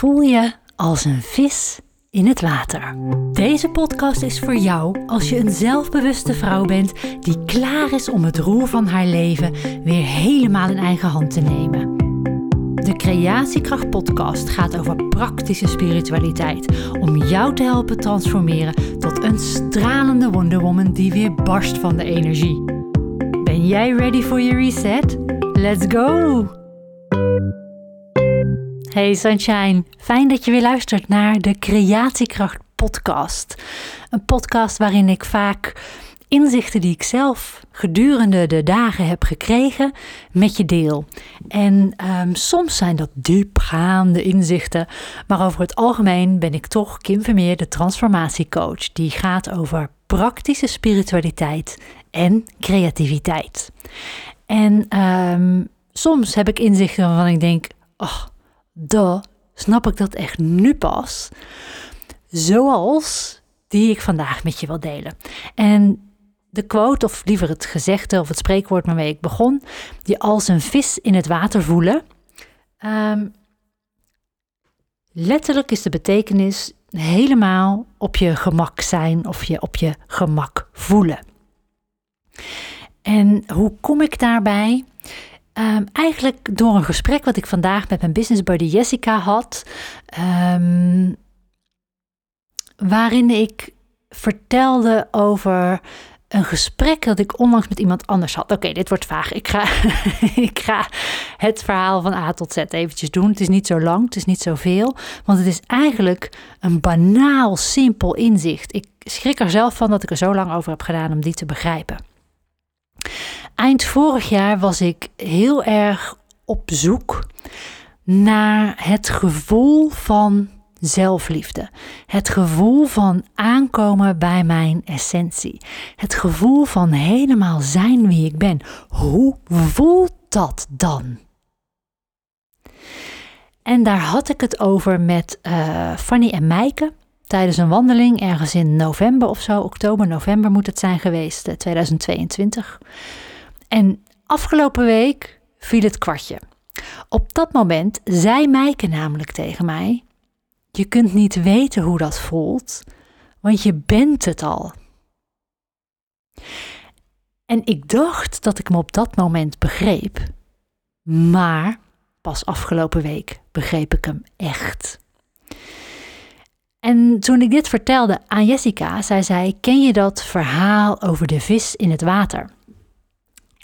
voel je als een vis in het water. Deze podcast is voor jou als je een zelfbewuste vrouw bent die klaar is om het roer van haar leven weer helemaal in eigen hand te nemen. De Creatiekracht Podcast gaat over praktische spiritualiteit om jou te helpen transformeren tot een stralende Wonder Woman die weer barst van de energie. Ben jij ready for your reset? Let's go! Hey Sunshine, fijn dat je weer luistert naar de Creatiekracht podcast. Een podcast waarin ik vaak inzichten die ik zelf gedurende de dagen heb gekregen met je deel. En um, soms zijn dat diepgaande inzichten, maar over het algemeen ben ik toch Kim Vermeer, de transformatiecoach, die gaat over praktische spiritualiteit en creativiteit. En um, soms heb ik inzichten waarvan ik denk, oh, duh, snap ik dat echt nu pas? Zoals die ik vandaag met je wil delen. En de quote, of liever het gezegde of het spreekwoord waarmee ik begon, die als een vis in het water voelen. Um, letterlijk is de betekenis helemaal op je gemak zijn of je op je gemak voelen. En hoe kom ik daarbij? Um, eigenlijk door een gesprek wat ik vandaag met mijn business buddy Jessica had, um, waarin ik vertelde over een gesprek dat ik onlangs met iemand anders had. Oké, dit wordt vaag. Ik ga, ik ga het verhaal van A tot Z eventjes doen. Het is niet zo lang, het is niet zoveel, want het is eigenlijk een banaal, simpel inzicht. Ik schrik er zelf van dat ik er zo lang over heb gedaan om die te begrijpen. Eind vorig jaar was ik heel erg op zoek naar het gevoel van zelfliefde. Het gevoel van aankomen bij mijn essentie. Het gevoel van helemaal zijn wie ik ben. Hoe voelt dat dan? En daar had ik het over met uh, Fanny en Meike tijdens een wandeling ergens in november of zo, oktober, november moet het zijn geweest, 2022. En afgelopen week viel het kwartje. Op dat moment zei Meike namelijk tegen mij: Je kunt niet weten hoe dat voelt, want je bent het al. En ik dacht dat ik me op dat moment begreep, maar pas afgelopen week begreep ik hem echt. En toen ik dit vertelde aan Jessica, zij Ken je dat verhaal over de vis in het water?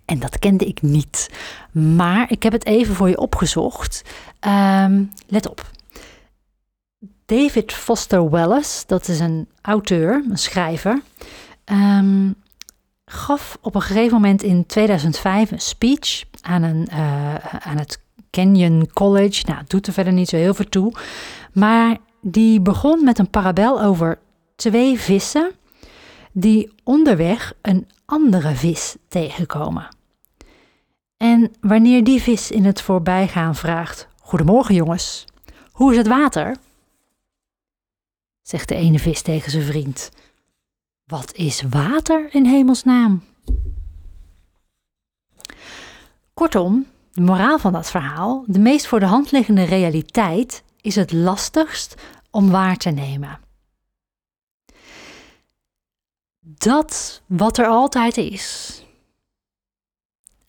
En dat kende ik niet. Maar ik heb het even voor je opgezocht. Um, let op. David Foster Wallace, dat is een auteur, een schrijver, um, gaf op een gegeven moment in 2005 een speech aan, een, uh, aan het Kenyon College. Nou, het doet er verder niet zo heel veel toe. Maar die begon met een parabel over twee vissen die onderweg een andere vis tegenkomen. En wanneer die vis in het voorbijgaan vraagt: Goedemorgen jongens, hoe is het water? Zegt de ene vis tegen zijn vriend: Wat is water in hemelsnaam? Kortom, de moraal van dat verhaal, de meest voor de hand liggende realiteit, is het lastigst om waar te nemen. Dat wat er altijd is,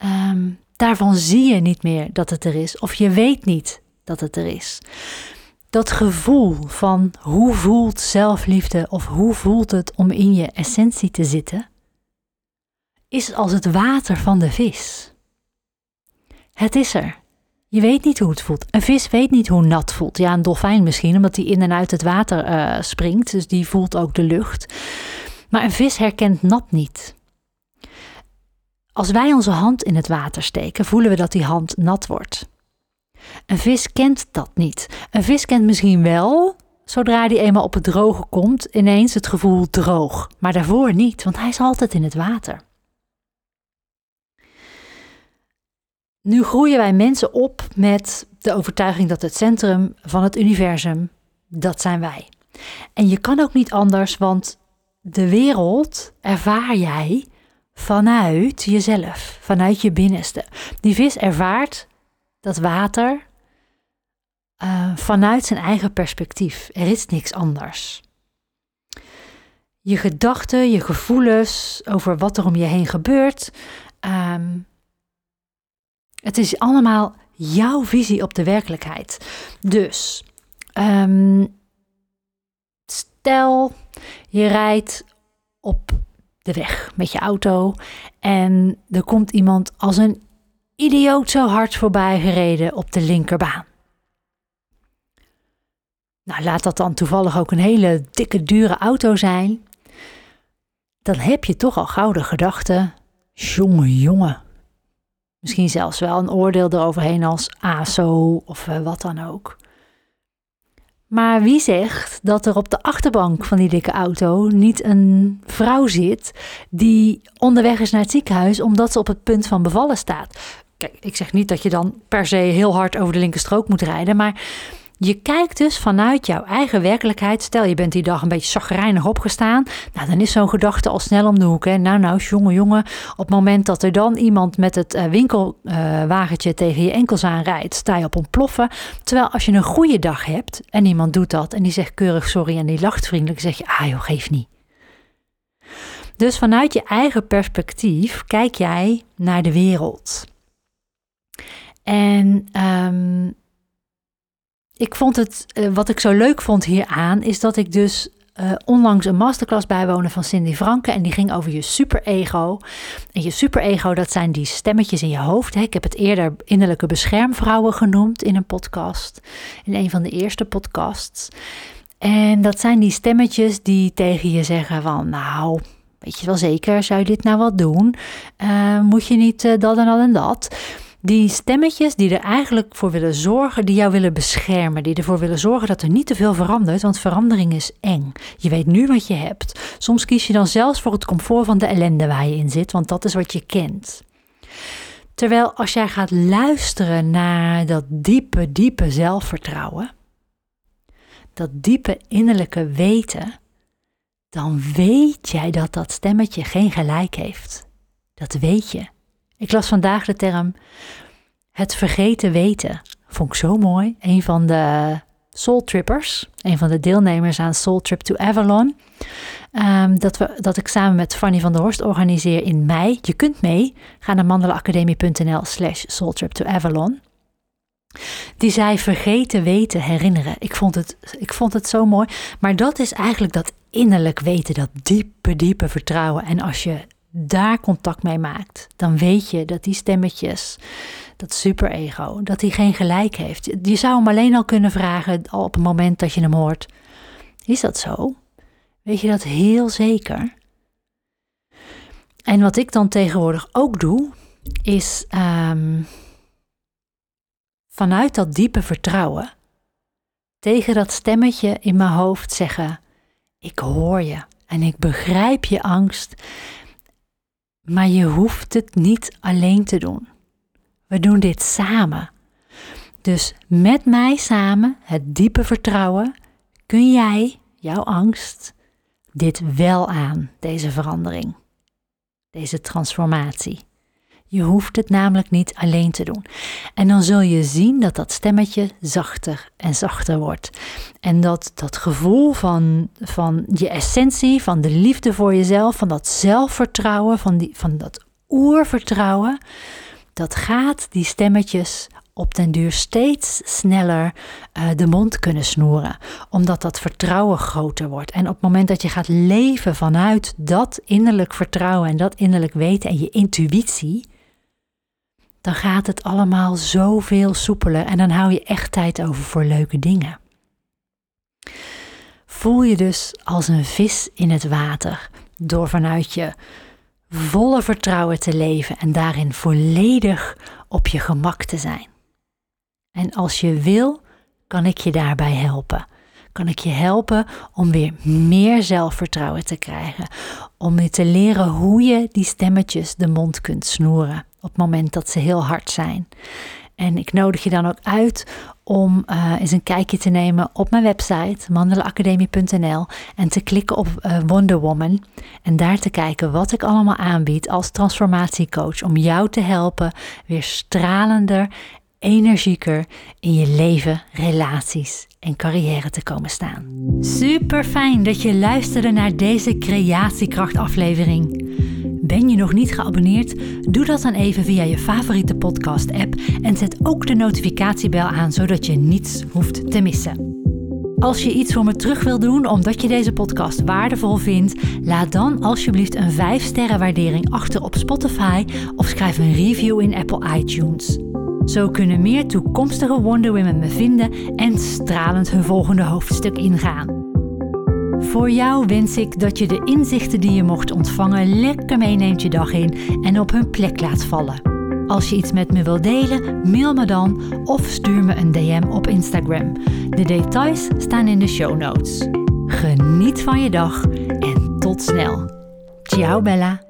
um, daarvan zie je niet meer dat het er is, of je weet niet dat het er is. Dat gevoel van hoe voelt zelfliefde of hoe voelt het om in je essentie te zitten, is als het water van de vis. Het is er. Je weet niet hoe het voelt. Een vis weet niet hoe nat voelt. Ja, een dolfijn misschien, omdat hij in en uit het water uh, springt. Dus die voelt ook de lucht. Maar een vis herkent nat niet. Als wij onze hand in het water steken, voelen we dat die hand nat wordt. Een vis kent dat niet. Een vis kent misschien wel, zodra die eenmaal op het droge komt, ineens het gevoel droog. Maar daarvoor niet, want hij is altijd in het water. Nu groeien wij mensen op met de overtuiging dat het centrum van het universum, dat zijn wij. En je kan ook niet anders, want de wereld ervaar jij vanuit jezelf, vanuit je binnenste. Die vis ervaart dat water uh, vanuit zijn eigen perspectief. Er is niks anders. Je gedachten, je gevoelens over wat er om je heen gebeurt. Um, het is allemaal jouw visie op de werkelijkheid. Dus um, stel je rijdt op de weg met je auto en er komt iemand als een idioot zo hard voorbij gereden op de linkerbaan. Nou, laat dat dan toevallig ook een hele dikke, dure auto zijn. Dan heb je toch al gouden gedachten. Jonge, jongen. Misschien zelfs wel een oordeel eroverheen als ASO of eh, wat dan ook. Maar wie zegt dat er op de achterbank van die dikke auto niet een vrouw zit die onderweg is naar het ziekenhuis omdat ze op het punt van bevallen staat? Kijk, ik zeg niet dat je dan per se heel hard over de linkerstrook moet rijden, maar je kijkt dus vanuit jouw eigen werkelijkheid. Stel, je bent die dag een beetje zagrijnig opgestaan. Nou, dan is zo'n gedachte al snel om de hoek. Hè? Nou, nou, jongen, jongen. Op het moment dat er dan iemand met het uh, winkelwagentje tegen je enkels aanrijdt, sta je op ontploffen. Terwijl als je een goede dag hebt en iemand doet dat en die zegt keurig sorry en die lacht vriendelijk, zeg je, ah joh, geef niet. Dus vanuit je eigen perspectief kijk jij naar de wereld. En um, ik vond het, uh, wat ik zo leuk vond hieraan, is dat ik dus uh, onlangs een masterclass bijwonen van Cindy Franke. En die ging over je superego. En je superego, dat zijn die stemmetjes in je hoofd. Hè. Ik heb het eerder innerlijke beschermvrouwen genoemd in een podcast. In een van de eerste podcasts. En dat zijn die stemmetjes die tegen je zeggen van... Nou, weet je wel zeker, zou je dit nou wel doen? Uh, moet je niet dat en dat en dat? Die stemmetjes die er eigenlijk voor willen zorgen, die jou willen beschermen, die ervoor willen zorgen dat er niet te veel verandert, want verandering is eng. Je weet nu wat je hebt. Soms kies je dan zelfs voor het comfort van de ellende waar je in zit, want dat is wat je kent. Terwijl als jij gaat luisteren naar dat diepe, diepe zelfvertrouwen, dat diepe innerlijke weten, dan weet jij dat dat stemmetje geen gelijk heeft. Dat weet je. Ik las vandaag de term het vergeten weten. Vond ik zo mooi. Een van de Soul Trippers, een van de deelnemers aan Soul Trip to Avalon. Um, dat, we, dat ik samen met Fanny van der Horst organiseer in mei. Je kunt mee. Ga naar mandelaacademie.nl slash Soul Trip to Avalon. Die zei vergeten weten herinneren. Ik vond, het, ik vond het zo mooi. Maar dat is eigenlijk dat innerlijk weten, dat diepe, diepe vertrouwen. En als je daar contact mee maakt, dan weet je dat die stemmetjes, dat superego, dat hij geen gelijk heeft. Je zou hem alleen al kunnen vragen op het moment dat je hem hoort. Is dat zo? Weet je dat heel zeker? En wat ik dan tegenwoordig ook doe, is um, vanuit dat diepe vertrouwen tegen dat stemmetje in mijn hoofd zeggen: Ik hoor je en ik begrijp je angst maar je hoeft het niet alleen te doen. We doen dit samen. Dus met mij samen, het diepe vertrouwen, kun jij, jouw angst, dit wel aan, deze verandering, deze transformatie. Je hoeft het namelijk niet alleen te doen. En dan zul je zien dat dat stemmetje zachter en zachter wordt. En dat dat gevoel van, van je essentie, van de liefde voor jezelf, van dat zelfvertrouwen, van, die, van dat oervertrouwen, dat gaat die stemmetjes op den duur steeds sneller uh, de mond kunnen snoeren. Omdat dat vertrouwen groter wordt. En op het moment dat je gaat leven vanuit dat innerlijk vertrouwen en dat innerlijk weten en je intuïtie, dan gaat het allemaal zoveel soepeler en dan hou je echt tijd over voor leuke dingen. Voel je dus als een vis in het water door vanuit je volle vertrouwen te leven en daarin volledig op je gemak te zijn. En als je wil, kan ik je daarbij helpen. Kan ik je helpen om weer meer zelfvertrouwen te krijgen. Om je te leren hoe je die stemmetjes de mond kunt snoeren op het moment dat ze heel hard zijn. En ik nodig je dan ook uit om uh, eens een kijkje te nemen op mijn website mandelaacademie.nl en te klikken op uh, Wonder Woman en daar te kijken wat ik allemaal aanbied als transformatiecoach om jou te helpen weer stralender energieker in je leven, relaties en carrière te komen staan. Super fijn dat je luisterde naar deze Creatiekracht aflevering. Ben je nog niet geabonneerd? Doe dat dan even via je favoriete podcast app en zet ook de notificatiebel aan zodat je niets hoeft te missen. Als je iets voor me terug wil doen omdat je deze podcast waardevol vindt, laat dan alsjeblieft een 5-sterren waardering achter op Spotify of schrijf een review in Apple iTunes. Zo kunnen meer toekomstige Wonder Women me vinden en stralend hun volgende hoofdstuk ingaan. Voor jou wens ik dat je de inzichten die je mocht ontvangen lekker meeneemt je dag in en op hun plek laat vallen. Als je iets met me wilt delen, mail me dan of stuur me een DM op Instagram. De details staan in de show notes. Geniet van je dag en tot snel. Ciao Bella.